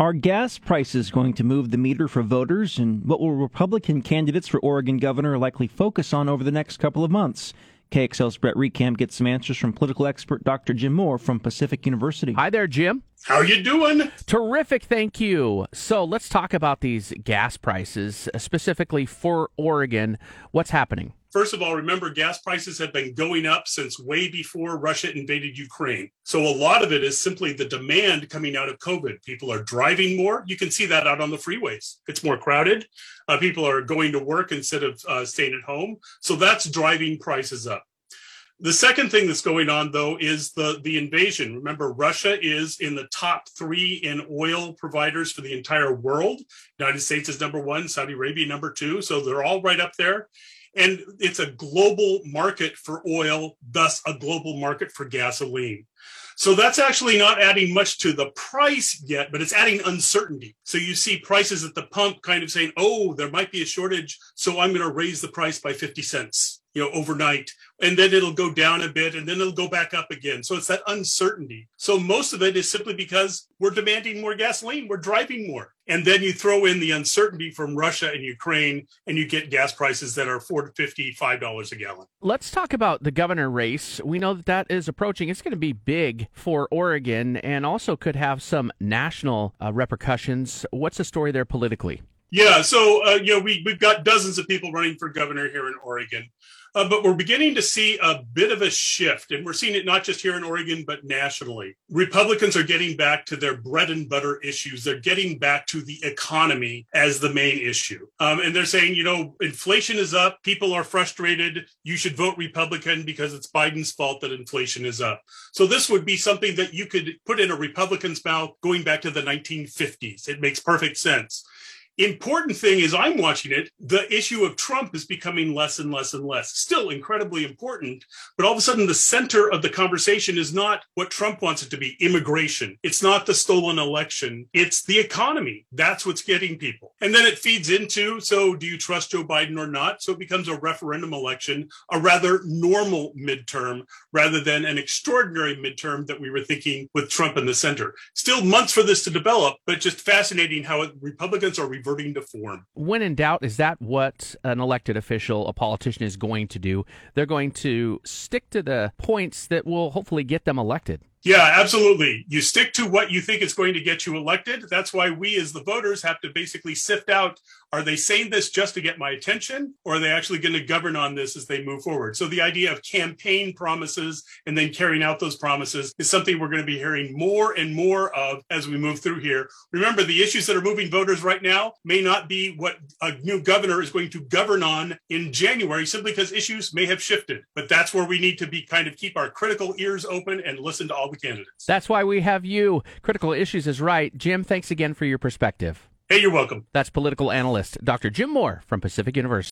Are gas prices going to move the meter for voters? And what will Republican candidates for Oregon governor likely focus on over the next couple of months? KXL's Brett Recamp gets some answers from political expert Dr. Jim Moore from Pacific University. Hi there, Jim. How you doing? Terrific, thank you. So let's talk about these gas prices, specifically for Oregon. What's happening? First of all, remember gas prices have been going up since way before Russia invaded Ukraine. So a lot of it is simply the demand coming out of COVID. People are driving more. You can see that out on the freeways. It's more crowded. Uh, people are going to work instead of uh, staying at home. So that's driving prices up. The second thing that's going on, though, is the, the invasion. Remember, Russia is in the top three in oil providers for the entire world. United States is number one, Saudi Arabia number two. So they're all right up there. And it's a global market for oil, thus a global market for gasoline. So that's actually not adding much to the price yet, but it's adding uncertainty. So you see prices at the pump kind of saying, oh, there might be a shortage. So I'm going to raise the price by 50 cents you know overnight and then it'll go down a bit and then it'll go back up again. So it's that uncertainty. So most of it is simply because we're demanding more gasoline we're driving more. And then you throw in the uncertainty from russia and ukraine and you get gas prices that are four to fifty five dollars a gallon. Let's talk about the governor race. We know that that is approaching. It's going to be big for oregon and also could have some national uh, repercussions. What's the story there politically yeah, so uh, you know we we've got dozens of people running for governor here in Oregon. Uh, but we're beginning to see a bit of a shift, and we're seeing it not just here in Oregon, but nationally. Republicans are getting back to their bread and butter issues. They're getting back to the economy as the main issue. Um, and they're saying, you know, inflation is up. People are frustrated. You should vote Republican because it's Biden's fault that inflation is up. So this would be something that you could put in a Republican's mouth going back to the 1950s. It makes perfect sense important thing is I'm watching it, the issue of Trump is becoming less and less and less. Still incredibly important, but all of a sudden the center of the conversation is not what Trump wants it to be immigration. It's not the stolen election. It's the economy. That's what's getting people. And then it feeds into so do you trust Joe Biden or not? So it becomes a referendum election, a rather normal midterm rather than an extraordinary midterm that we were thinking with Trump in the center. Still months for this to develop, but just fascinating how Republicans are reversing reverting to form. When in doubt, is that what an elected official, a politician, is going to do? They're going to stick to the points that will hopefully get them elected. Yeah, absolutely. You stick to what you think is going to get you elected. That's why we, as the voters, have to basically sift out are they saying this just to get my attention, or are they actually going to govern on this as they move forward? So, the idea of campaign promises and then carrying out those promises is something we're going to be hearing more and more of as we move through here. Remember, the issues that are moving voters right now may not be what a new governor is going to govern on in January, simply because issues may have shifted. But that's where we need to be kind of keep our critical ears open and listen to all the candidates. That's why we have you. Critical Issues is right. Jim, thanks again for your perspective. Hey, you're welcome. That's political analyst Dr. Jim Moore from Pacific University.